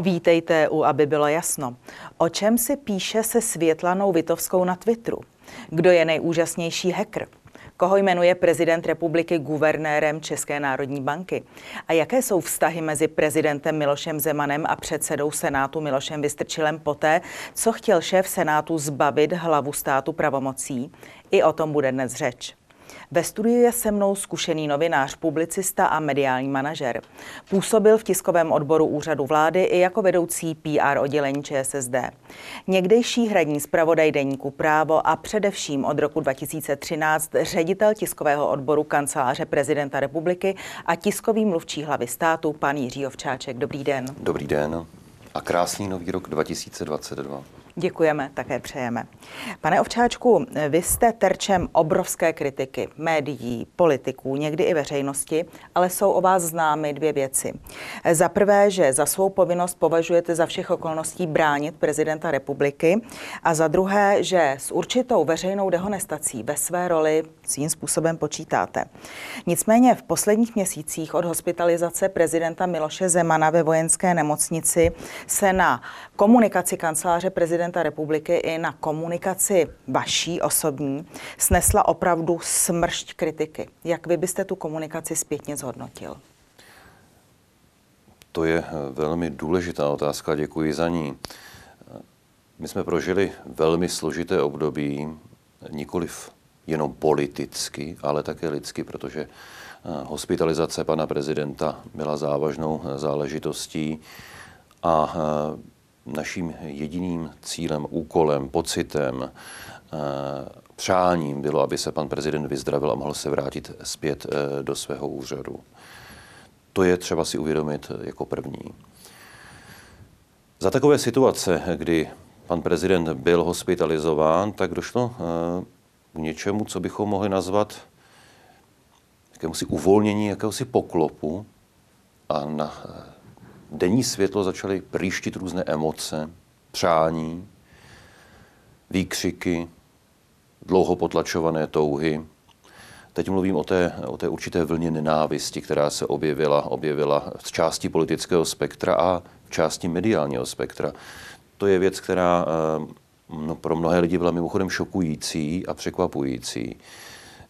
Vítejte u Aby bylo jasno. O čem si píše se Světlanou Vitovskou na Twitteru? Kdo je nejúžasnější hacker? Koho jmenuje prezident republiky guvernérem České národní banky? A jaké jsou vztahy mezi prezidentem Milošem Zemanem a předsedou Senátu Milošem Vystrčilem poté, co chtěl šéf Senátu zbavit hlavu státu pravomocí? I o tom bude dnes řeč. Ve studiu je se mnou zkušený novinář, publicista a mediální manažer. Působil v tiskovém odboru úřadu vlády i jako vedoucí PR oddělení ČSSD. Někdejší hradní zpravodaj deníku Právo a především od roku 2013 ředitel tiskového odboru kanceláře prezidenta republiky a tiskový mluvčí hlavy státu, pan Jiří Ovčáček. Dobrý den. Dobrý den a krásný nový rok 2022. Děkujeme, také přejeme. Pane Ovčáčku, vy jste terčem obrovské kritiky médií, politiků, někdy i veřejnosti, ale jsou o vás známy dvě věci. Za prvé, že za svou povinnost považujete za všech okolností bránit prezidenta republiky a za druhé, že s určitou veřejnou dehonestací ve své roli svým způsobem počítáte. Nicméně v posledních měsících od hospitalizace prezidenta Miloše Zemana ve vojenské nemocnici se na komunikaci kanceláře prezidenta prezidenta republiky i na komunikaci vaší osobní snesla opravdu smršť kritiky. Jak vy byste tu komunikaci zpětně zhodnotil? To je velmi důležitá otázka, děkuji za ní. My jsme prožili velmi složité období, nikoliv jenom politicky, ale také lidsky, protože hospitalizace pana prezidenta byla závažnou záležitostí a naším jediným cílem, úkolem, pocitem, eh, přáním bylo, aby se pan prezident vyzdravil a mohl se vrátit zpět eh, do svého úřadu. To je třeba si uvědomit jako první. Za takové situace, kdy pan prezident byl hospitalizován, tak došlo eh, k něčemu, co bychom mohli nazvat jakémusi uvolnění, jakéhosi poklopu a na denní světlo začaly příštit různé emoce, přání, výkřiky, dlouho potlačované touhy. Teď mluvím o té, o té určité vlně nenávisti, která se objevila, objevila v části politického spektra a v části mediálního spektra. To je věc, která eh, no, pro mnohé lidi byla mimochodem šokující a překvapující.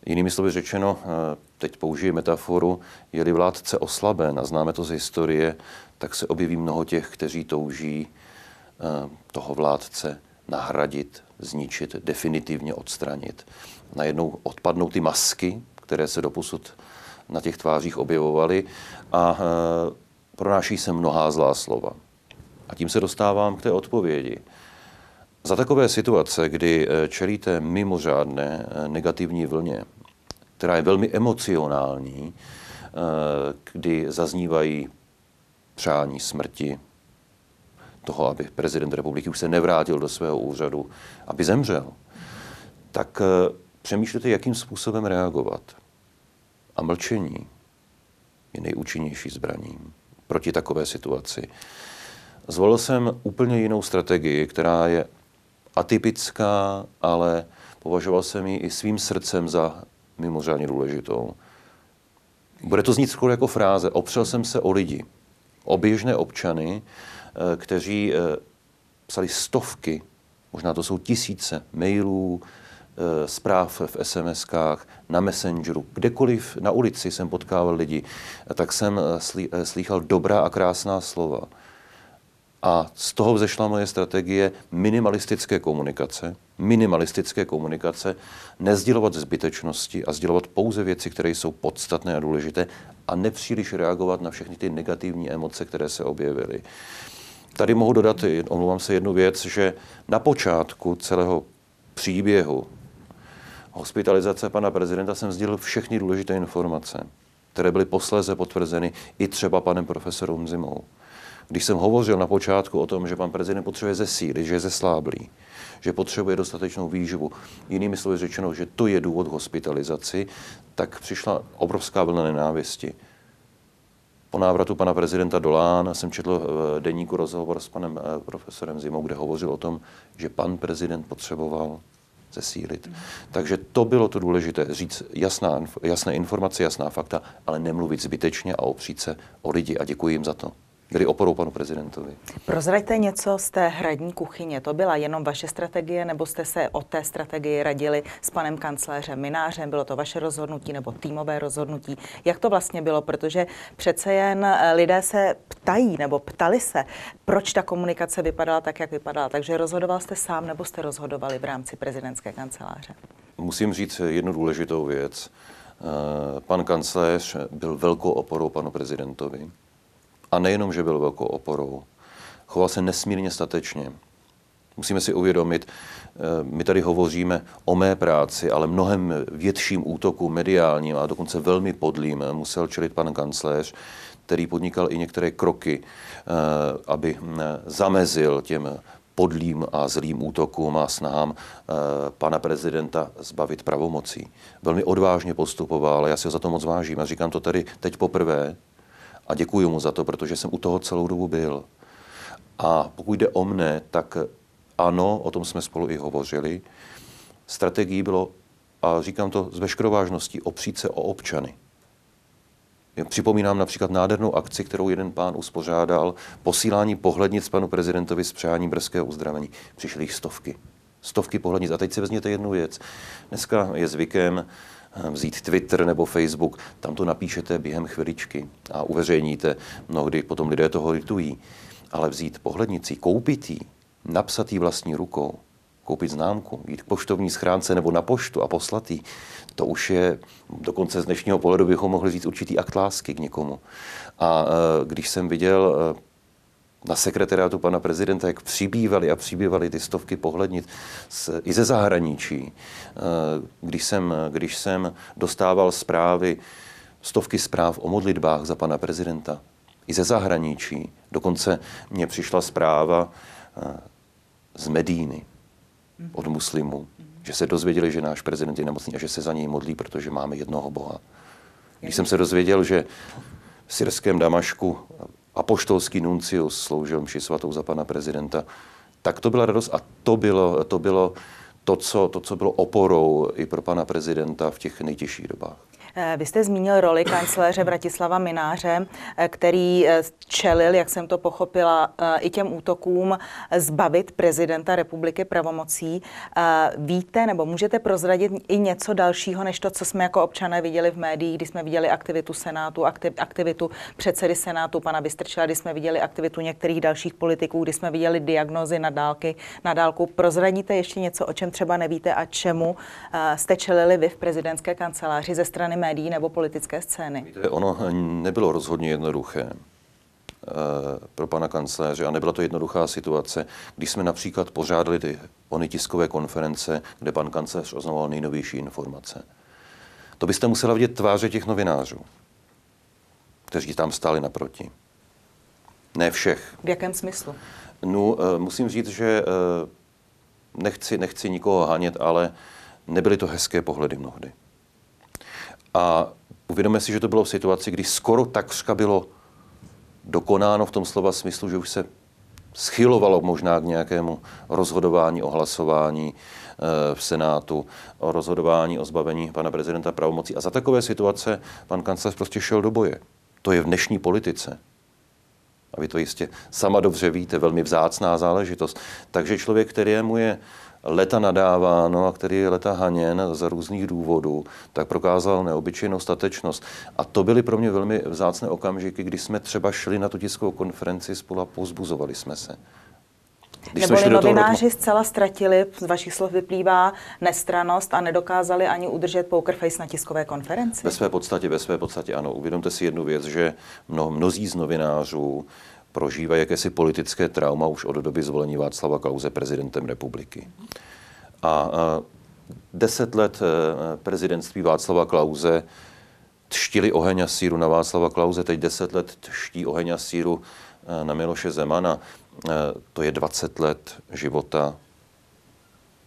Jinými slovy řečeno, eh, teď použiji metaforu, je-li vládce oslaben, a známe to z historie, tak se objeví mnoho těch, kteří touží eh, toho vládce nahradit, zničit, definitivně odstranit. Najednou odpadnou ty masky, které se doposud na těch tvářích objevovaly a eh, pronáší se mnohá zlá slova. A tím se dostávám k té odpovědi. Za takové situace, kdy eh, čelíte mimořádné negativní vlně, která je velmi emocionální, kdy zaznívají přání smrti, toho, aby prezident republiky už se nevrátil do svého úřadu, aby zemřel, tak eh, přemýšlíte, jakým způsobem reagovat. A mlčení je nejúčinnější zbraním proti takové situaci. Zvolil jsem úplně jinou strategii, která je atypická, ale považoval jsem ji i svým srdcem za mimořádně důležitou. Bude to znít skoro jako fráze. Opřel jsem se o lidi o běžné občany, eh, kteří eh, psali stovky, možná to jsou tisíce mailů, eh, zpráv v SMS-kách, na Messengeru, kdekoliv na ulici jsem potkával lidi, tak jsem slýchal dobrá a krásná slova. A z toho vzešla moje strategie minimalistické komunikace. Minimalistické komunikace, nezdělovat zbytečnosti a sdělovat pouze věci, které jsou podstatné a důležité a nepříliš reagovat na všechny ty negativní emoce, které se objevily. Tady mohu dodat, omlouvám se, jednu věc, že na počátku celého příběhu hospitalizace pana prezidenta jsem sdělil všechny důležité informace, které byly posléze potvrzeny i třeba panem profesorem Zimou. Když jsem hovořil na počátku o tom, že pan prezident potřebuje zesílit, že je zesláblý, že potřebuje dostatečnou výživu, jinými slovy řečeno, že to je důvod hospitalizaci, tak přišla obrovská vlna nenávisti. Po návratu pana prezidenta Dolán jsem četl v denníku rozhovor s panem eh, profesorem Zimou, kde hovořil o tom, že pan prezident potřeboval zesílit. Mm. Takže to bylo to důležité, říct jasná, jasné informace, jasná fakta, ale nemluvit zbytečně a opřít se o lidi a děkuji jim za to. Byli oporou panu prezidentovi. Prozraďte něco z té hradní kuchyně. To byla jenom vaše strategie, nebo jste se o té strategii radili s panem kancléřem Minářem? Bylo to vaše rozhodnutí nebo týmové rozhodnutí? Jak to vlastně bylo? Protože přece jen eh, lidé se ptají nebo ptali se, proč ta komunikace vypadala tak, jak vypadala. Takže rozhodoval jste sám nebo jste rozhodovali v rámci prezidentské kanceláře? Musím říct jednu důležitou věc. Eh, pan kancléř byl velkou oporou panu prezidentovi. A nejenom, že byl velkou oporou, choval se nesmírně statečně. Musíme si uvědomit, eh, my tady hovoříme o mé práci, ale mnohem větším útokům mediálním a dokonce velmi podlým musel čelit pan kancléř, který podnikal i některé kroky, eh, aby zamezil těm podlým a zlým útokům a snahám eh, pana prezidenta zbavit pravomocí. Velmi odvážně postupoval, já si ho za to moc vážím a říkám to tady teď poprvé a děkuji mu za to, protože jsem u toho celou dobu byl. A pokud jde o mne, tak ano, o tom jsme spolu i hovořili. Strategií bylo, a říkám to s veškerou vážností, opřít se o občany. Připomínám například nádhernou akci, kterou jeden pán uspořádal, posílání pohlednic panu prezidentovi s přáním brzkého uzdravení. Přišly jich stovky. Stovky pohlednic. A teď si vezměte jednu věc. Dneska je zvykem vzít Twitter nebo Facebook, tam to napíšete během chviličky a uveřejníte. Mnohdy potom lidé toho litují. Ale vzít pohlednici, koupit ji, napsat ji vlastní rukou, koupit známku, jít k poštovní schránce nebo na poštu a poslat ji, to už je, dokonce z dnešního pohledu bychom mohli říct určitý akt lásky k někomu. A e, když jsem viděl e, na sekretariátu pana prezidenta, jak přibývaly a přibývaly ty stovky pohlednit z, i ze zahraničí. E, když jsem, když jsem dostával zprávy, stovky zpráv o modlitbách za pana prezidenta, i ze zahraničí. Dokonce mně přišla zpráva z Medíny od muslimů, že se dozvěděli, že náš prezident je nemocný a že se za něj modlí, protože máme jednoho Boha. Když jsem se dozvěděl, že v syrském Damašku apoštolský nuncius sloužil mši svatou za pana prezidenta, tak to byla radost a to bylo, to bylo to, co, to, co bylo oporou i pro pana prezidenta v těch nejtěžších dobách. Eh, vy jste zmínil roli kancléře Bratislava Mináře, eh, který eh, čelil, jak jsem to pochopila, i těm útokům zbavit prezidenta republiky pravomocí. Víte nebo můžete prozradit i něco dalšího, než to, co jsme jako občané viděli v médiích, kdy jsme viděli aktivitu Senátu, aktivitu předsedy Senátu, pana Vystrčela, kdy jsme viděli aktivitu některých dalších politiků, kdy jsme viděli diagnozy na, dálky, na dálku. Prozradíte ještě něco, o čem třeba nevíte a čemu jste čelili vy v prezidentské kanceláři ze strany médií nebo politické scény? Víte, ono nebylo rozhodně jednoduché eh, pro pana kancléře a nebyla to jednoduchá situace, když jsme například pořádali ty ony tiskové konference, kde pan kancléř oznamoval nejnovější informace. To byste musela vidět tváře těch novinářů, kteří tam stáli naproti. Ne všech. V jakém smyslu? No, eh, musím říct, že eh, nechci, nechci nikoho hanět, ale nebyly to hezké pohledy mnohdy. A uvědomíme si, že to bylo v situaci, kdy skoro takřka bylo dokonáno v tom slova smyslu, že už se schylovalo možná k nějakému rozhodování o hlasování eh, v Senátu, o rozhodování o zbavení pana prezidenta pravomocí. A za takové situace pan kancléř prostě šel do boje. To je v dnešní politice. A vy to jistě sama dobře víte, velmi vzácná záležitost. Takže člověk, kterému je leta nadáváno a který je leta haněn za různých důvodů, tak prokázal neobyčejnou statečnost. A to byly pro mě velmi vzácné okamžiky, kdy jsme třeba šli na tu tiskovou konferenci spolu a pozbuzovali jsme se. Když Neboli novináři toho... zcela ztratili, z vašich slov vyplývá, nestranost a nedokázali ani udržet poker face na tiskové konferenci? Ve své podstatě, ve své podstatě ano. Uvědomte si jednu věc, že mno, mnozí z novinářů prožívají jakési politické trauma už od doby zvolení Václava Klauze prezidentem republiky. A deset let e, prezidentství Václava Klauze tštili oheň a síru na Václava Klauze, teď deset let ští oheň a síru e, na Miloše Zemana. E, to je 20 let života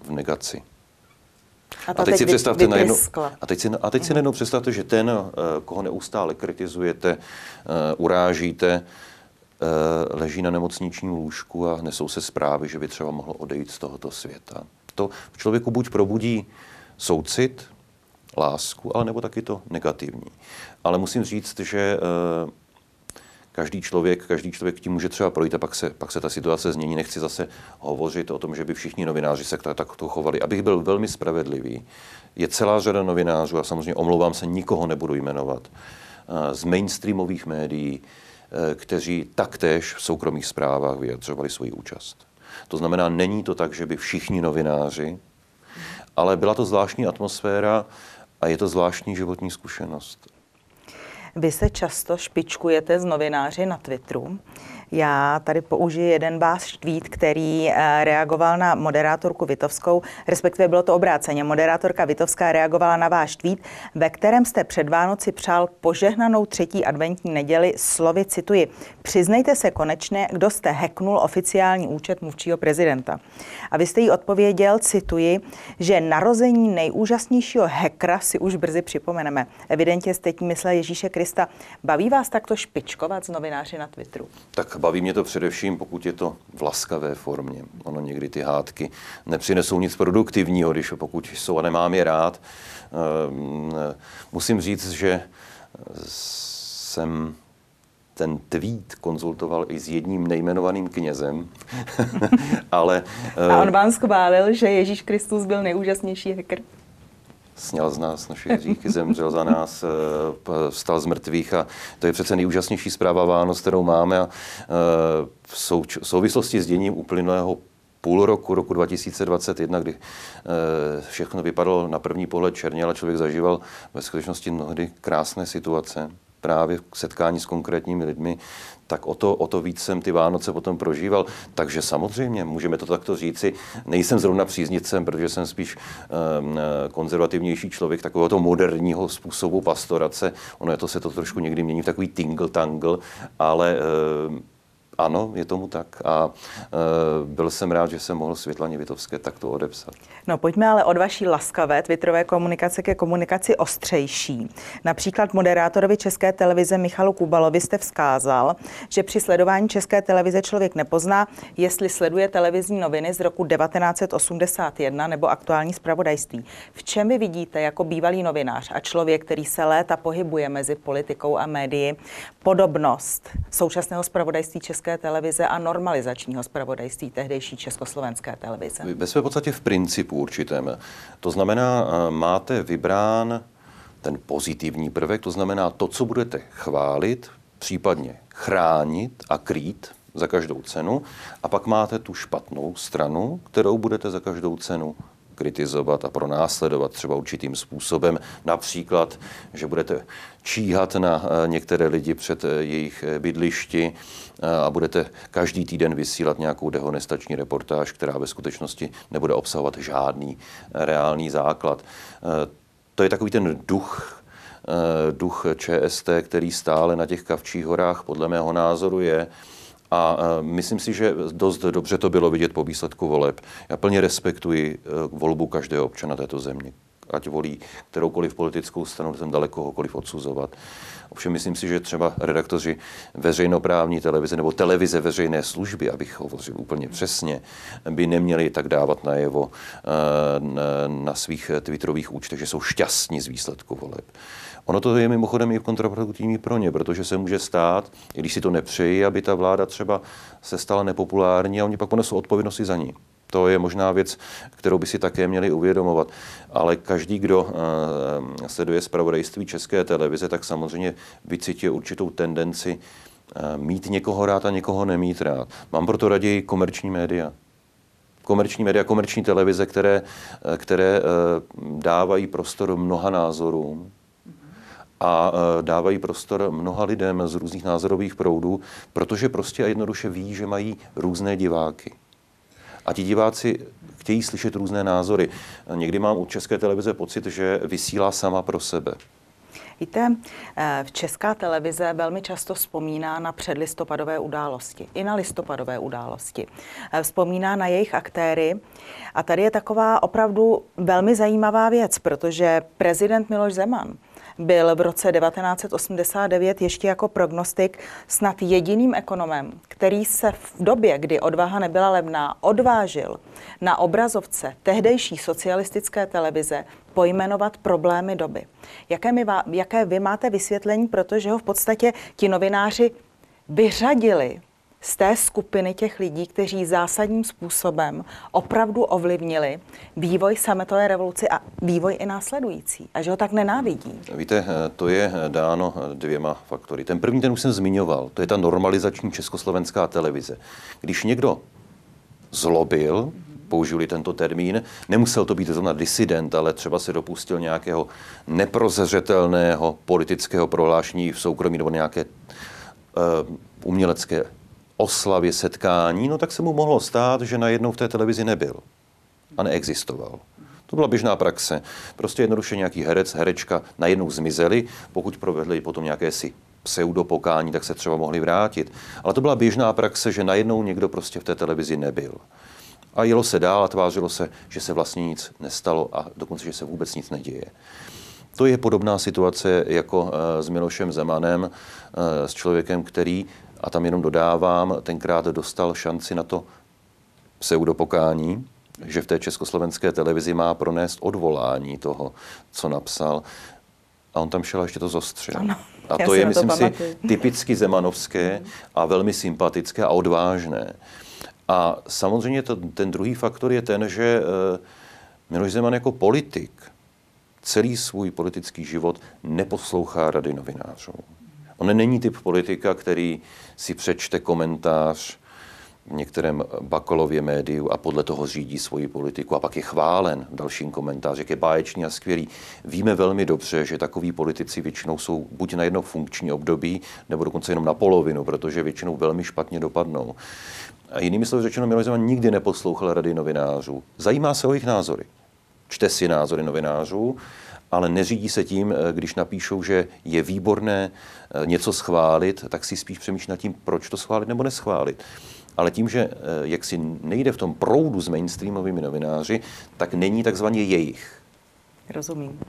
v negaci. A, a teď si představte najednou, a teď si, a teď si najednou představte, že ten, koho neustále kritizujete, urážíte, leží na nemocničním lůžku a nesou se zprávy, že by třeba mohlo odejít z tohoto světa. To v člověku buď probudí soucit, lásku, ale nebo taky to negativní. Ale musím říct, že eh, každý člověk, každý člověk tím může třeba projít a pak se, pak se ta situace změní. Nechci zase hovořit o tom, že by všichni novináři se takto chovali. Abych byl velmi spravedlivý, je celá řada novinářů, a samozřejmě omlouvám se, nikoho nebudu jmenovat, z mainstreamových médií, kteří taktéž v soukromých zprávách vyjadřovali svoji účast. To znamená, není to tak, že by všichni novináři, ale byla to zvláštní atmosféra a je to zvláštní životní zkušenost. Vy se často špičkujete z novináři na Twitteru. Já tady použiji jeden váš tweet, který eh, reagoval na moderátorku Vitovskou, respektive bylo to obráceně. Moderátorka Vitovská reagovala na váš tweet, ve kterém jste před Vánoci přál požehnanou třetí adventní neděli slovy, cituji, přiznejte se konečně, kdo jste heknul oficiální účet mluvčího prezidenta. A vy jste jí odpověděl, cituji, že narození nejúžasnějšího hekra si už brzy připomeneme. Evidentně jste tím myslel Ježíše Krista. Baví vás takto špičkovat z novináři na Twitteru? Tak baví mě to především, pokud je to v laskavé formě. Ono někdy ty hádky nepřinesou nic produktivního, když pokud jsou a nemám je rád. Ehm, musím říct, že jsem ten tweet konzultoval i s jedním nejmenovaným knězem, ale... A on vám schválil, že Ježíš Kristus byl nejúžasnější hacker? Sněl z nás naše hříchy, zemřel za nás, eh, vstal z mrtvých a to je přece nejúžasnější zpráva Vánoc, kterou máme a eh, v souvislosti s děním uplynulého půl roku, roku 2021, kdy eh, všechno vypadalo na první pohled černě, ale člověk zažíval ve skutečnosti mnohdy krásné situace právě setkání s konkrétními lidmi, tak o to, o to víc jsem ty Vánoce potom prožíval. Takže samozřejmě, můžeme to takto říci. Nejsem zrovna příznivcem, protože jsem spíš um, konzervativnější člověk takového toho moderního způsobu pastorace. Ono je to se to trošku někdy mění v takový tingle-tangle, ale um, ano, je tomu tak a e, byl jsem rád, že jsem mohl Světlaně Vitovské takto odepsat. No pojďme ale od vaší laskavé twitterové komunikace ke komunikaci ostřejší. Například moderátorovi České televize Michalu Kubalovi jste vzkázal, že při sledování České televize člověk nepozná, jestli sleduje televizní noviny z roku 1981 nebo aktuální zpravodajství. V čem vy vidíte jako bývalý novinář a člověk, který se léta pohybuje mezi politikou a médií, podobnost současného zpravodajství České České televize a normalizačního zpravodajství tehdejší Československé televize? Ve své podstatě v principu určitém. To znamená, eh, máte vybrán ten pozitivní prvek, to znamená to, co budete chválit, případně chránit a krýt za každou cenu. A pak máte tu špatnou stranu, kterou budete za každou cenu kritizovat a pronásledovat třeba určitým způsobem. Například, že budete číhat na eh, některé lidi před eh, jejich eh, bydlišti a budete každý týden vysílat nějakou dehonestační reportáž, která ve skutečnosti nebude obsahovat žádný reálný základ. To je takový ten duch, duch ČST, který stále na těch Kavčích horách podle mého názoru je. A myslím si, že dost dobře to bylo vidět po výsledku voleb. Já plně respektuji volbu každého občana této země ať volí kteroukoliv politickou stranu, jsem daleko kohokoliv odsuzovat. Ovšem myslím si, že třeba redaktoři veřejnoprávní televize nebo televize veřejné služby, abych hovořil úplně přesně, by neměli tak dávat najevo eh, na svých twitterových účtech, že jsou šťastní z výsledku voleb. Ono to je mimochodem i kontraproduktivní pro ně, protože se může stát, i když si to nepřejí, aby ta vláda třeba se stala nepopulární a oni pak ponesou odpovědnosti za ní. To je možná věc, kterou by si také měli uvědomovat. Ale každý, kdo uh, sleduje zpravodajství České televize, tak samozřejmě vycítí určitou tendenci uh, mít někoho rád a někoho nemít rád. Mám proto raději komerční média. Komerční média, komerční televize, které, eh, které dávají prostor mnoha názorům, a dávají prostor mnoha lidem z různých názorových proudů, protože prostě a jednoduše ví, že mají různé diváky. A ti diváci chtějí slyšet různé názory. Někdy mám u České televize pocit, že vysílá sama pro sebe. Víte, eh, v Česká televize velmi často vzpomíná na předlistopadové události, i na listopadové události. Eh, vzpomíná na jejich aktéry a tady je taková opravdu velmi zajímavá věc, protože prezident Miloš Zeman byl v roce 1989 ještě jako prognostik snad jediným ekonomem, který se v době, kdy odvaha nebyla levná, odvážil na obrazovce tehdejší socialistické televize pojmenovat problémy doby. Jaké, my, jaké vy máte vysvětlení, protože ho v podstatě ti novináři vyřadili z té skupiny těch lidí, kteří zásadním způsobem opravdu ovlivnili vývoj sametové revoluci a vývoj i následující. A že ho tak nenávidí. Víte, to je dáno dvěma faktory. Ten první, ten už jsem zmiňoval, to je ta normalizační československá televize. Když někdo zlobil, použili tento termín. Nemusel to být zrovna disident, ale třeba se dopustil nějakého neprozeřetelného politického prohlášení v soukromí nebo nějaké uh, umělecké oslavě, setkání, no tak se mu mohlo stát, že najednou v té televizi nebyl a neexistoval. To byla běžná praxe. Prostě jednoduše nějaký herec, herečka najednou zmizeli, pokud provedli potom nějaké si pseudopokání, tak se třeba mohli vrátit. Ale to byla běžná praxe, že najednou někdo prostě v té televizi nebyl. A jelo se dál a tvářilo se, že se vlastně nic nestalo a dokonce, že se vůbec nic neděje. To je podobná situace jako eh, s Milošem Zemanem, eh, s člověkem, který, a tam jenom dodávám, tenkrát dostal šanci na to pseudopokání, že v té československé televizi má pronést odvolání toho, co napsal. A on tam šel a ještě to zostřil. Ano, a to je, myslím to si, typicky zemanovské a velmi sympatické a odvážné. A samozřejmě to, ten druhý faktor je ten, že eh, Miloš Zeman jako politik celý svůj politický život neposlouchá rady novinářů. On není typ politika, který si přečte komentář v některém Bakalově médiu a podle toho řídí svoji politiku a pak je chválen v dalším komentáři, jak je báječný a skvělý. Víme velmi dobře, že takoví politici většinou jsou buď na jedno funkční období, nebo dokonce jenom na polovinu, protože většinou velmi špatně dopadnou. A jinými slovy řečeno, Miloš Zeman nikdy neposlouchal rady novinářů. Zajímá se o jejich názory. Čte si názory novinářů, ale neřídí se tím, eh, když napíšou, že je výborné eh, něco schválit, tak si spíš přemýšlí nad tím, proč to schválit nebo neschválit. Ale tím, že eh, jak si nejde v tom proudu s mainstreamovými novináři, tak není takzvaně jejich. Rozumím.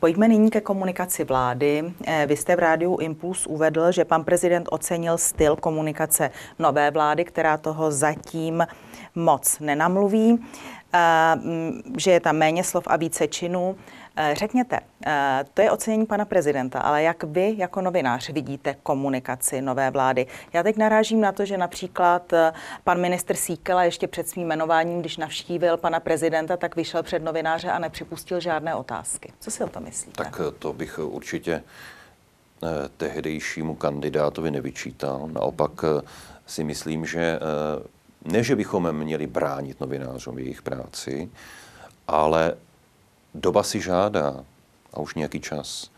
Pojďme nyní ke komunikaci vlády. Vy jste v rádiu Impuls uvedl, že pan prezident ocenil styl komunikace nové vlády, která toho zatím moc nenamluví, že je tam méně slov a více činů. Eh, řekněte, eh, to je ocenění pana prezidenta, ale jak vy jako novinář vidíte komunikaci nové vlády? Já teď narážím na to, že například eh, pan ministr Síkela ještě před svým jmenováním, když navštívil pana prezidenta, tak vyšel před novináře a nepřipustil žádné otázky. Co si o to myslíte? Tak to bych určitě tehdejšímu kandidátovi nevyčítal. Naopak si myslím, že ne, že bychom měli bránit novinářům jejich práci, ale doba si žádá, a už nějaký čas,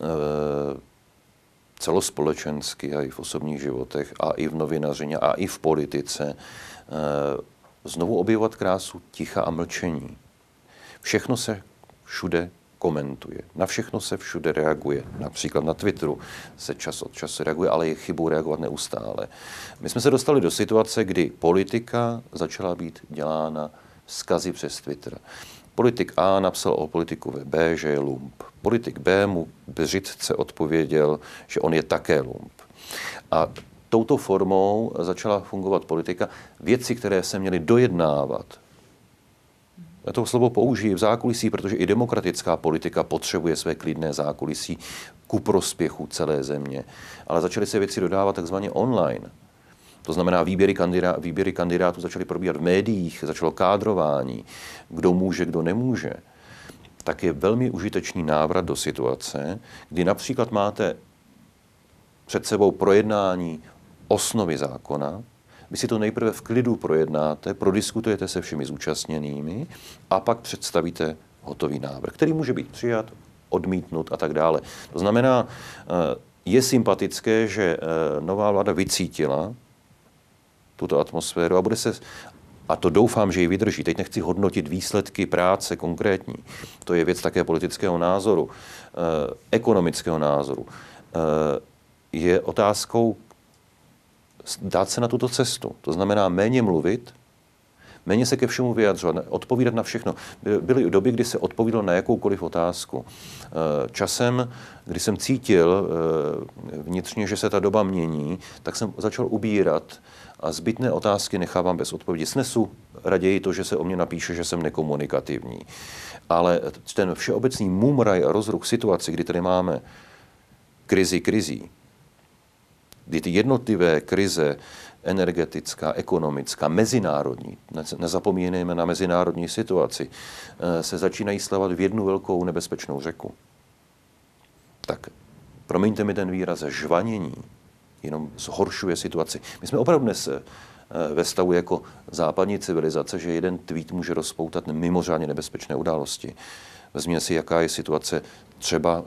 eh, celospolečensky a i v osobních životech a i v novinařině a i v politice eh, znovu objevovat krásu ticha a mlčení. Všechno se všude komentuje. Na všechno se všude reaguje. Například na Twitteru se čas od času reaguje, ale je chybou reagovat neustále. My jsme se dostali do situace, kdy politika začala být dělána skazy přes Twitter. Politik A napsal o politiku B, že je lump. Politik B mu břitce odpověděl, že on je také lump. A touto formou začala fungovat politika. Věci, které se měly dojednávat, já to slovo použiji v zákulisí, protože i demokratická politika potřebuje své klidné zákulisí ku prospěchu celé země. Ale začaly se věci dodávat takzvaně online. To znamená, výběry, kandidá, výběry kandidátů začaly probíhat v médiích, začalo kádrování, kdo může, kdo nemůže. Tak je velmi užitečný návrat do situace, kdy například máte před sebou projednání osnovy zákona, vy si to nejprve v klidu projednáte, prodiskutujete se všemi zúčastněnými a pak představíte hotový návrh, který může být přijat, odmítnut a tak dále. To znamená, eh, je sympatické, že eh, nová vláda vycítila tuto atmosféru a bude se a to doufám, že ji vydrží. Teď nechci hodnotit výsledky práce konkrétní. To je věc také politického názoru, eh, ekonomického názoru. Eh, je otázkou dát se na tuto cestu. To znamená méně mluvit, méně se ke všemu vyjadřovat, odpovídat na všechno. Byly doby, kdy se odpovídalo na jakoukoliv otázku. Eh, časem, kdy jsem cítil eh, vnitřně, že se ta doba mění, tak jsem začal ubírat a zbytné otázky nechávám bez odpovědi. Snesu raději to, že se o mě napíše, že jsem nekomunikativní. Ale ten všeobecný mumraj a rozruch situaci, kdy tady máme krizi krizí, kdy ty jednotlivé krize, energetická, ekonomická, mezinárodní, nezapomínejme na mezinárodní situaci, eh, se začínají slavat v jednu velkou nebezpečnou řeku. Tak promiňte mi ten výraz, žvanění jenom zhoršuje situaci. My jsme opravdu dnes eh, ve stavu jako západní civilizace, že jeden tweet může rozpoutat mimořádně nebezpečné události. Vezměme si, jaká je situace třeba,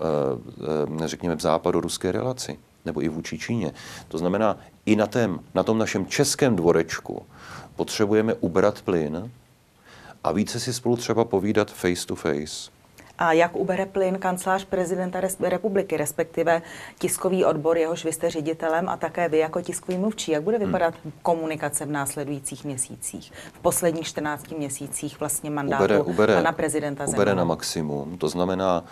eh, řekněme, v západu ruské relaci nebo i vůči Číně. To znamená, i na, tém, na tom našem českém dvorečku potřebujeme ubrat plyn a více si spolu třeba povídat face to face. A jak ubere plyn kancelář prezidenta republiky, respektive tiskový odbor, jehož vy jste ředitelem a také vy jako tiskový mluvčí? Jak bude hmm. vypadat hmm. komunikace v následujících měsících, v posledních 14 měsících vlastně mandátu ubere, ubere, pana prezidenta Zemana? Ubere na maximum, to znamená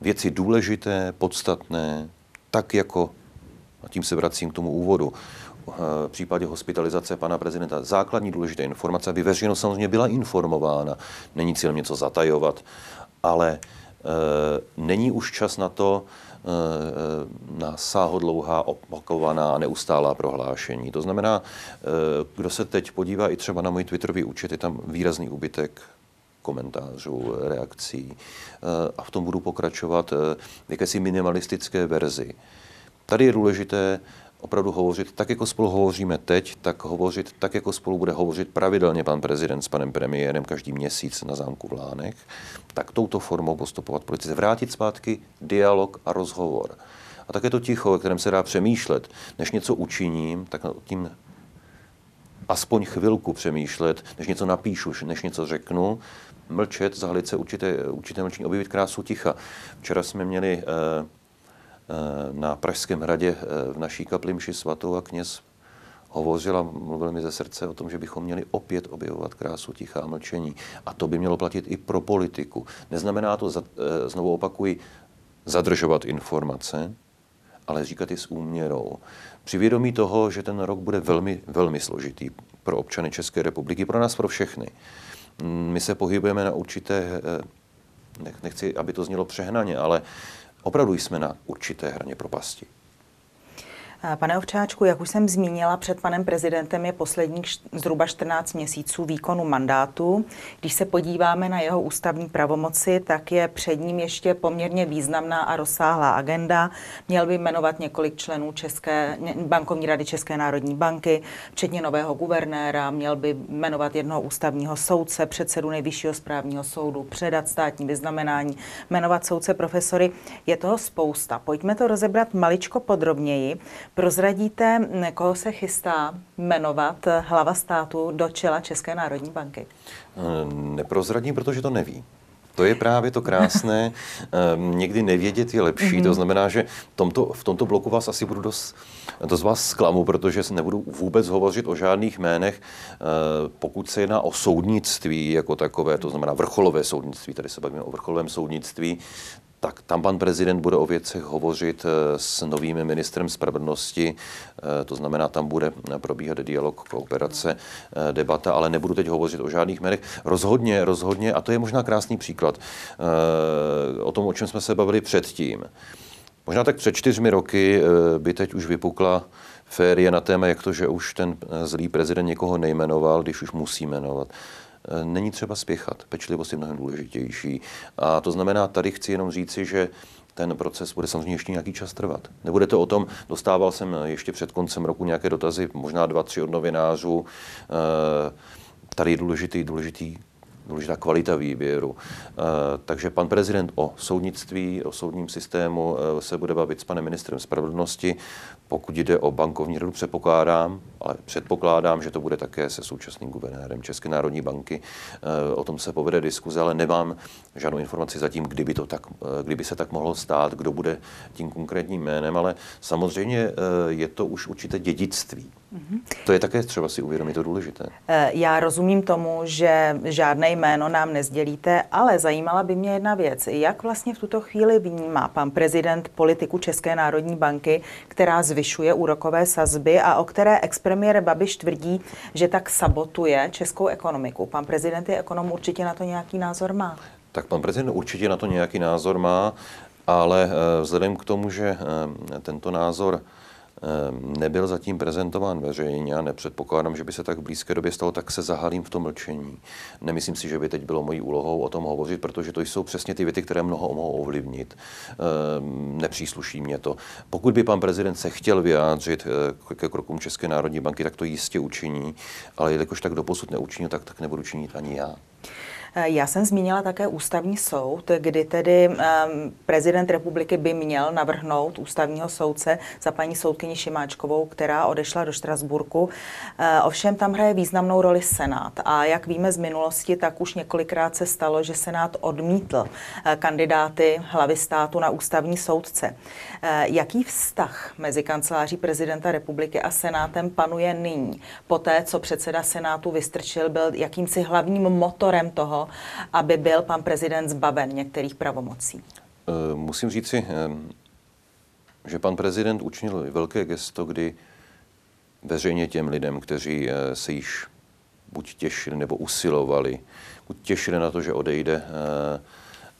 věci důležité, podstatné, tak jako a tím se vracím k tomu úvodu. V případě hospitalizace pana prezidenta základní důležité informace, aby veřejnost samozřejmě byla informována. Není cíl něco zatajovat, ale e, není už čas na to, e, na sáhodlouhá, opakovaná neustálá prohlášení. To znamená, kdo se teď podívá i třeba na můj Twitterový účet, je tam výrazný úbytek komentářů, reakcí a v tom budu pokračovat jakési minimalistické verzi. Tady je důležité opravdu hovořit tak, jako spolu hovoříme teď, tak hovořit tak, jako spolu bude hovořit pravidelně pan prezident s panem premiérem každý měsíc na zámku v Lánech, tak touto formou postupovat politice. Vrátit zpátky dialog a rozhovor. A také to ticho, o kterém se dá přemýšlet, než něco učiním, tak nad tím aspoň chvilku přemýšlet, než něco napíšu, než něco řeknu, mlčet, zahalit se určité, určité mlčení, objevit krásu ticha. Včera jsme měli Eh, na Pražském hradě eh, v naší kapli mši svatou a kněz hovořil a mluvil mi ze srdce o tom, že bychom měli opět objevovat krásu tichá mlčení. A to by mělo platit i pro politiku. Neznamená to, eh, znovu opakuji, zadržovat informace, ale říkat i s úměrou. Při vědomí toho, že ten rok bude velmi, velmi složitý pro občany České republiky, pro nás, pro všechny. Mm, my se pohybujeme na určité, nechci, aby to znělo přehnaně, ale opravdu jsme na určité hraně propasti. Pane Ovčáčku, jak už jsem zmínila, před panem prezidentem je posledních zhruba 14 měsíců výkonu mandátu. Když se podíváme na jeho ústavní pravomoci, tak je před ním ještě poměrně významná a rozsáhlá agenda. Měl by jmenovat několik členů České, bankovní rady České národní banky, včetně nového guvernéra, měl by jmenovat jednoho ústavního soudce, předsedu nejvyššího správního soudu, předat státní vyznamenání, jmenovat soudce profesory. Je toho spousta. Pojďme to rozebrat maličko podrobněji. Prozradíte, koho se chystá jmenovat hlava státu do čela České národní banky? Eh, neprozradím, protože to neví. To je právě to krásné. Ehm, někdy nevědět je lepší. Mm-hmm. To znamená, že v tomto, v tomto bloku vás asi budu dost, dost vás zklamu, protože nebudu vůbec hovořit o žádných jménech, eh, pokud se jedná o soudnictví jako takové, to znamená vrcholové soudnictví, tady se bavíme o vrcholovém soudnictví, tak tam pan prezident bude o věcech hovořit eh, s novým ministrem spravedlnosti, eh, to znamená, tam bude probíhat dialog, kooperace, eh, debata, ale nebudu teď hovořit o žádných jménech. Rozhodně, rozhodně, a to je možná krásný příklad o tom, o čem jsme se bavili předtím. Možná tak před čtyřmi roky by teď už vypukla férie na téma, jak to, že už ten zlý prezident někoho nejmenoval, když už musí jmenovat. Eh, není třeba spěchat. Pečlivost je mnohem důležitější. A to znamená, tady chci jenom říci, že ten proces bude samozřejmě ještě nějaký čas trvat. Nebude to o tom, dostával jsem ještě před koncem roku nějaké dotazy, možná dva, tři od novinářů. Eh, tady je důležitý, důležitý důležitá kvalita výběru. Eh, takže pan prezident o soudnictví, o soudním systému se bude bavit s panem ministrem spravedlnosti. Pokud jde o bankovní radu, předpokládám, ale předpokládám, že to bude také se současným guvernérem České národní banky. Eh, o tom se povede diskuze, ale nemám žádnou informaci zatím, kdyby, to tak, eh, kdyby se tak mohlo stát, kdo bude tím konkrétním jménem, ale samozřejmě eh, je to už určité dědictví. Mm-hmm. To je také třeba si uvědomit, to důležité. Já rozumím tomu, že žádné jméno nám nezdělíte, ale zajímala by mě jedna věc. Jak vlastně v tuto chvíli vnímá pan prezident politiku České národní banky, která zvyšuje úrokové sazby a o které expremiér Babiš tvrdí, že tak sabotuje českou ekonomiku? Pan prezident je ekonom, určitě na to nějaký názor má. Tak pan prezident určitě na to nějaký názor má, ale eh, vzhledem k tomu, že eh, tento názor nebyl zatím prezentován veřejně a nepředpokládám, že by se tak v blízké době stalo, tak se zahalím v tom mlčení. Nemyslím si, že by teď bylo mojí úlohou o tom hovořit, protože to jsou přesně ty věty, které mnoho mohou ovlivnit. Nepřísluší mě to. Pokud by pan prezident se chtěl vyjádřit ke krokům České národní banky, tak to jistě učiní, ale jelikož tak doposud neučinil, tak, tak nebudu činit ani já. Eh, já jsem zmínila také ústavní soud, kdy tedy um, prezident republiky by měl navrhnout ústavního soudce za paní soudkyni Šimáčkovou, která odešla do Štrasburku. Uh, ovšem tam hraje významnou roli Senát a jak víme z minulosti, tak už několikrát se stalo, že Senát odmítl uh, kandidáty hlavy státu na ústavní soudce. Jaký vztah mezi kanceláří prezidenta republiky a Senátem panuje nyní? Poté, co předseda Senátu vystrčil, byl jakýmsi hlavním motorem toho, aby byl pan prezident zbaven některých pravomocí? Eh, musím říci, eh, že pan prezident učinil velké gesto, kdy veřejně těm lidem, kteří eh, se již buď těšili nebo usilovali, buď těšili na to, že odejde,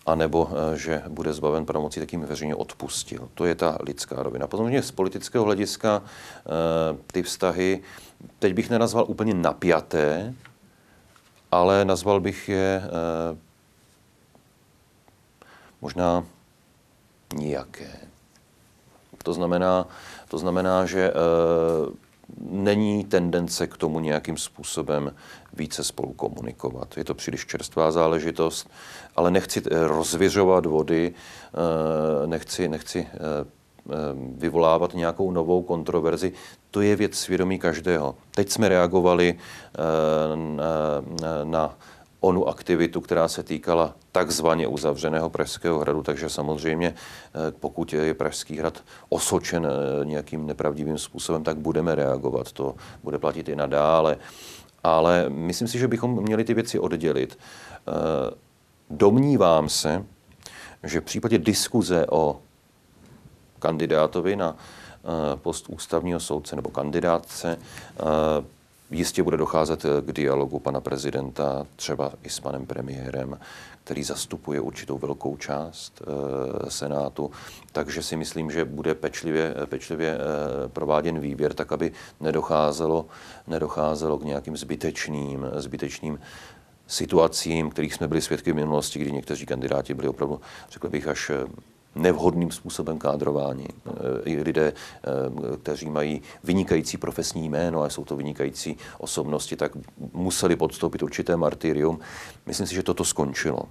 anebo že bude zbaven pravomocí, tak jim veřejně odpustil. To je ta lidská rovina. Potom z politického hlediska ty vztahy, teď bych nenazval úplně napjaté, ale nazval bych je eh, možná nijaké. To znamená, to znamená, že eh, není tendence k tomu nějakým způsobem více spolu komunikovat. Je to příliš čerstvá záležitost, ale nechci eh, rozvěřovat vody, nechci, nechci vyvolávat nějakou novou kontroverzi. To je věc svědomí každého. Teď jsme reagovali na, na onu aktivitu, která se týkala takzvaně uzavřeného Pražského hradu, takže samozřejmě pokud je Pražský hrad osočen nějakým nepravdivým způsobem, tak budeme reagovat. To bude platit i nadále. Ale myslím si, že bychom měli ty věci oddělit. Domnívám se, že v případě diskuze o kandidátovi na eh, post ústavního soudce nebo kandidátce eh, jistě bude docházet k dialogu pana prezidenta, třeba i s panem premiérem, který zastupuje určitou velkou část e, Senátu. Takže si myslím, že bude pečlivě, pečlivě e, prováděn výběr, tak aby nedocházelo, nedocházelo k nějakým zbytečným, zbytečným situacím, kterých jsme byli svědky v minulosti, kdy někteří kandidáti byli opravdu, řekl bych, až nevhodným způsobem kádrování. I lidé, eh, kteří mají vynikající profesní jméno a jsou to vynikající osobnosti, tak museli podstoupit určité martyrium. Myslím si, že toto skončilo.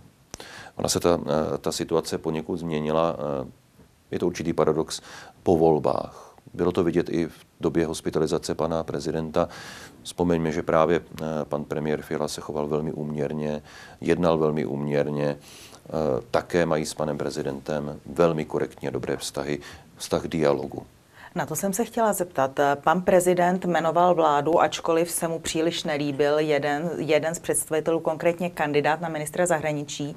Ona se ta, eh, ta situace poněkud změnila. Eh, je to určitý paradox po volbách. Bylo to vidět i v době hospitalizace pana prezidenta. Vzpomeňme, že právě pan premiér Fiala se choval velmi úměrně, jednal velmi úměrně Eh, také mají s panem prezidentem velmi korektní a dobré vztahy, vztah dialogu. Na to jsem se chtěla zeptat. Pan prezident jmenoval vládu, ačkoliv se mu příliš nelíbil jeden, jeden z představitelů, konkrétně kandidát na ministra zahraničí.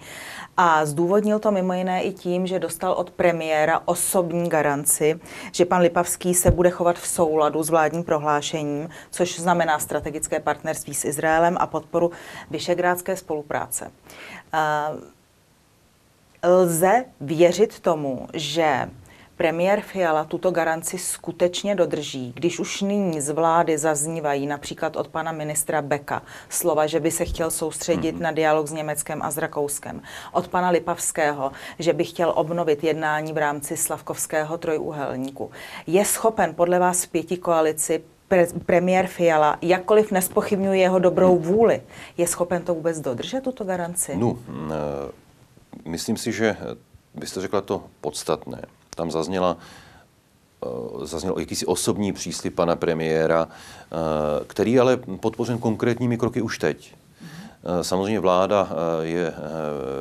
A zdůvodnil to mimo jiné i tím, že dostal od premiéra osobní garanci, že pan Lipavský se bude chovat v souladu s vládním prohlášením, což znamená strategické partnerství s Izraelem a podporu vyšegrádské spolupráce. Uh, Lze věřit tomu, že premiér Fiala tuto garanci skutečně dodrží, když už nyní z vlády zaznívají například od pana ministra Beka slova, že by se chtěl soustředit mm-hmm. na dialog s Německem a s Rakouskem, od pana Lipavského, že by chtěl obnovit jednání v rámci Slavkovského trojúhelníku. Je schopen podle vás v pěti koalici pre- premiér Fiala, jakkoliv nespochybňuje jeho dobrou vůli, je schopen to vůbec dodržet, tuto garanci? No, myslím si, že vy jste řekla to podstatné. Tam zazněla eh, zazněl jakýsi osobní příslip pana premiéra, eh, který ale podpořen konkrétními kroky už teď. Eh, samozřejmě vláda je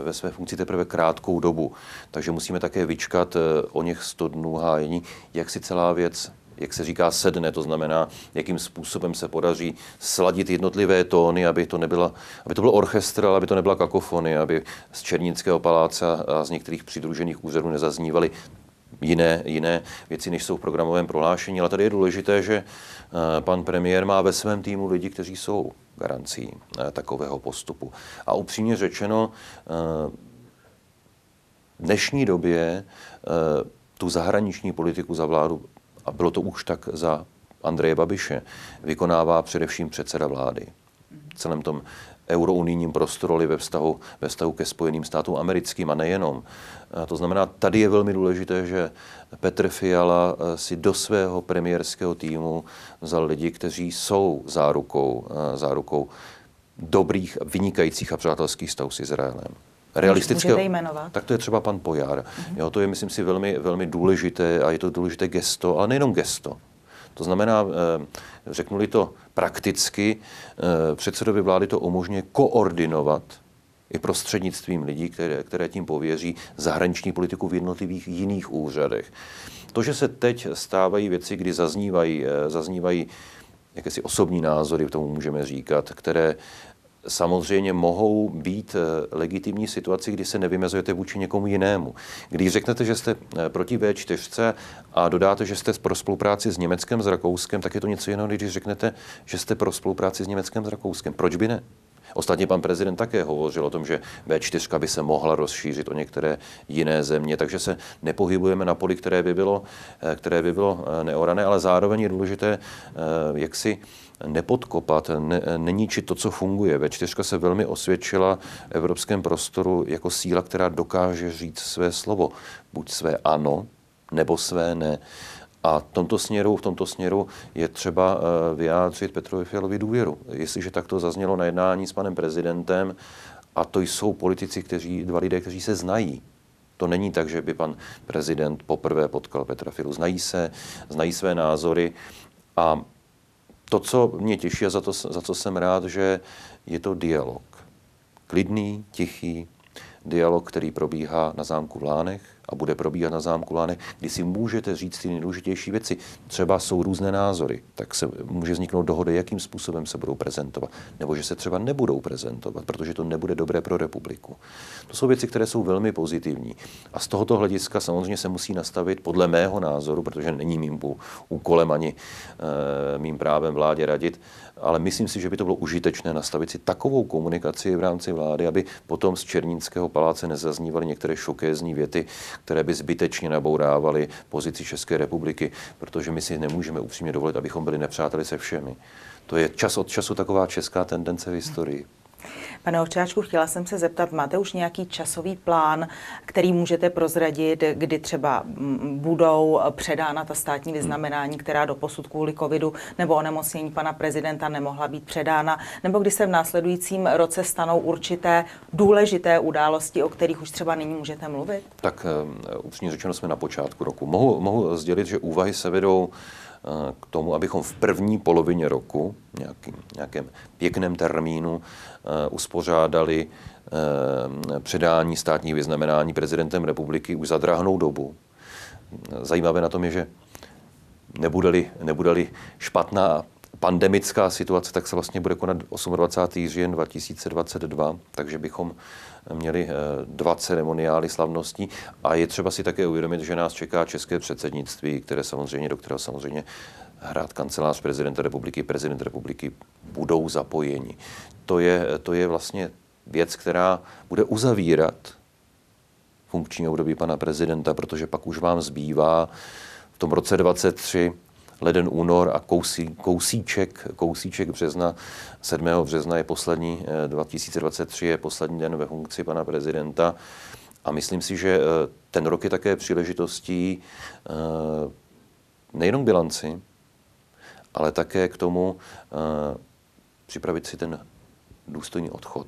ve své funkci teprve krátkou dobu, takže musíme také vyčkat o něch 100 dnů hájení, jak si celá věc jak se říká, sedne, to znamená, jakým způsobem se podaří sladit jednotlivé tóny, aby to, nebyla, aby to byl orchestr, ale aby to nebyla kakofony, aby z Černického paláce a z některých přidružených úřadů nezaznívaly jiné, jiné věci, než jsou v programovém prohlášení. Ale tady je důležité, že eh, pan premiér má ve svém týmu lidi, kteří jsou garancí eh, takového postupu. A upřímně řečeno, eh, v dnešní době tu zahraniční politiku za vládu a bylo to už tak za Andreje Babiše, vykonává především předseda vlády. V celém tom eurounijním prostoru ve vztahu, ve vztahu ke Spojeným státům americkým a nejenom. A to znamená, tady je velmi důležité, že Petr Fiala eh, si do svého premiérského týmu vzal lidi, kteří jsou zárukou, eh, zárukou dobrých, vynikajících a přátelských vztahů s Izraelem realistického. jmenovat? Tak to je třeba pan Pojar. Mm-hmm. Jo, to je, myslím si, velmi, velmi důležité a je to důležité gesto, ale nejenom gesto. To znamená, eh, řeknu-li to prakticky, eh, předsedovi vlády to umožňuje koordinovat i prostřednictvím lidí, které, které tím pověří zahraniční politiku v jednotlivých jiných úřadech. To, že se teď stávají věci, kdy zaznívají, eh, zaznívají jakési osobní názory, tomu můžeme říkat, které samozřejmě mohou být eh, legitimní situaci, kdy se nevymezujete vůči někomu jinému. Když řeknete, že jste eh, proti V4 a dodáte, že jste pro spolupráci s Německem, s Rakouskem, tak je to něco jiného, když řeknete, že jste pro spolupráci s Německem, s Rakouskem. Proč by ne? Ostatně pan prezident také hovořil o tom, že V4 by se mohla rozšířit o některé jiné země, takže se nepohybujeme na poli, které by bylo, eh, které by bylo neorané, ale zároveň je důležité, jak si nepodkopat, ne, neníčit to, co funguje. V4 se velmi osvědčila v evropském prostoru jako síla, která dokáže říct své slovo. Buď své ano, nebo své ne. A v tomto směru, v tomto směru je třeba eh, vyjádřit Petrovi Fialovi důvěru. Jestliže takto zaznělo na jednání s panem prezidentem, a to jsou politici, kteří, dva lidé, kteří se znají, to není tak, že by pan prezident poprvé potkal Petra Filu. Znají se, znají své názory a to, co mě těší a za, to, za co jsem rád, že je to dialog. Klidný, tichý dialog, který probíhá na zámku v Lánech, a bude probíhat na zámku Lány, kdy si můžete říct ty nejdůležitější věci. Třeba jsou různé názory, tak se může vzniknout dohody, jakým způsobem se budou prezentovat, nebo že se třeba nebudou prezentovat, protože to nebude dobré pro republiku. To jsou věci, které jsou velmi pozitivní. A z tohoto hlediska samozřejmě se musí nastavit podle mého názoru, protože není mým úkolem ani e, mým právem vládě radit, ale myslím si, že by to bylo užitečné nastavit si takovou komunikaci v rámci vlády, aby potom z Černínského paláce nezaznívaly některé šokézní věty, které by zbytečně nabourávaly pozici České republiky, protože my si nemůžeme upřímně dovolit, abychom byli nepřáteli se všemi. To je čas od času taková česká tendence v historii. Pane Ovčáčku, chtěla jsem se zeptat, máte už nějaký časový plán, který můžete prozradit, kdy třeba mm, budou předána ta státní vyznamenání, která do posud kvůli covidu nebo onemocnění pana prezidenta nemohla být předána, nebo kdy se v následujícím roce stanou určité důležité události, o kterých už třeba nyní můžete mluvit? Tak eh, upřímně řečeno jsme na počátku roku. Mohu, mohu sdělit, že úvahy se vedou k tomu, abychom v první polovině roku, nějakým, nějakém pěkném termínu, eh, uspořádali eh, předání státních vyznamenání prezidentem republiky už za drahnou dobu. Zajímavé na tom je, že nebude-li, nebude-li špatná pandemická situace, tak se vlastně bude konat 28. říjen 2022, takže bychom měli eh, dva ceremoniály slavností a je třeba si také uvědomit, že nás čeká české předsednictví, které samozřejmě, do kterého samozřejmě hrát kancelář prezidenta republiky, prezident republiky budou zapojeni. To je, to je vlastně věc, která bude uzavírat funkční období pana prezidenta, protože pak už vám zbývá v tom roce 23 leden, únor a kousí, kousíček, kousíček března, 7. března je poslední, 2023 eh, je poslední den ve funkci pana prezidenta. A myslím si, že eh, ten rok je také příležitostí eh, nejenom bilanci, ale také k tomu připravit si ten důstojný odchod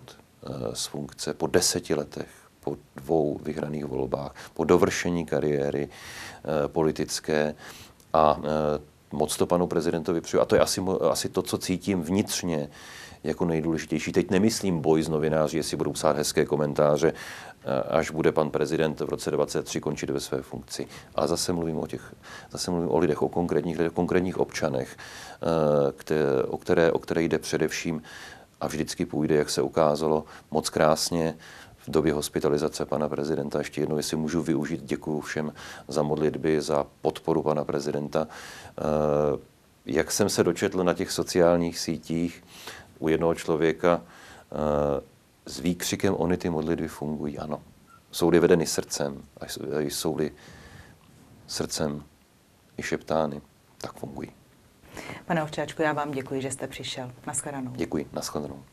z funkce po deseti letech, po dvou vyhraných volbách, po dovršení kariéry politické a moc to panu prezidentovi přeju. A to je asi, asi to, co cítím vnitřně jako nejdůležitější. Teď nemyslím boj z novináři, jestli budou psát hezké komentáře, eh, až bude pan prezident v roce 2023 končit ve své funkci. Ale zase mluvím o těch, zase mluvím o lidech, o konkrétních lidech, konkrétních občanech, eh, které, o, které, o které jde především a vždycky půjde, jak se ukázalo, moc krásně v době hospitalizace pana prezidenta. Ještě jednou, jestli můžu využít, děkuji všem za modlitby, za podporu pana prezidenta. Eh, jak jsem se dočetl na těch sociálních sítích u jednoho člověka, eh, s výkřikem ony ty modlitby fungují, ano. Jsou-li vedeny srdcem a jsou-li srdcem i šeptány, tak fungují. Pane Ovčáčku, já vám děkuji, že jste přišel. Naschledanou. Děkuji, naschledanou.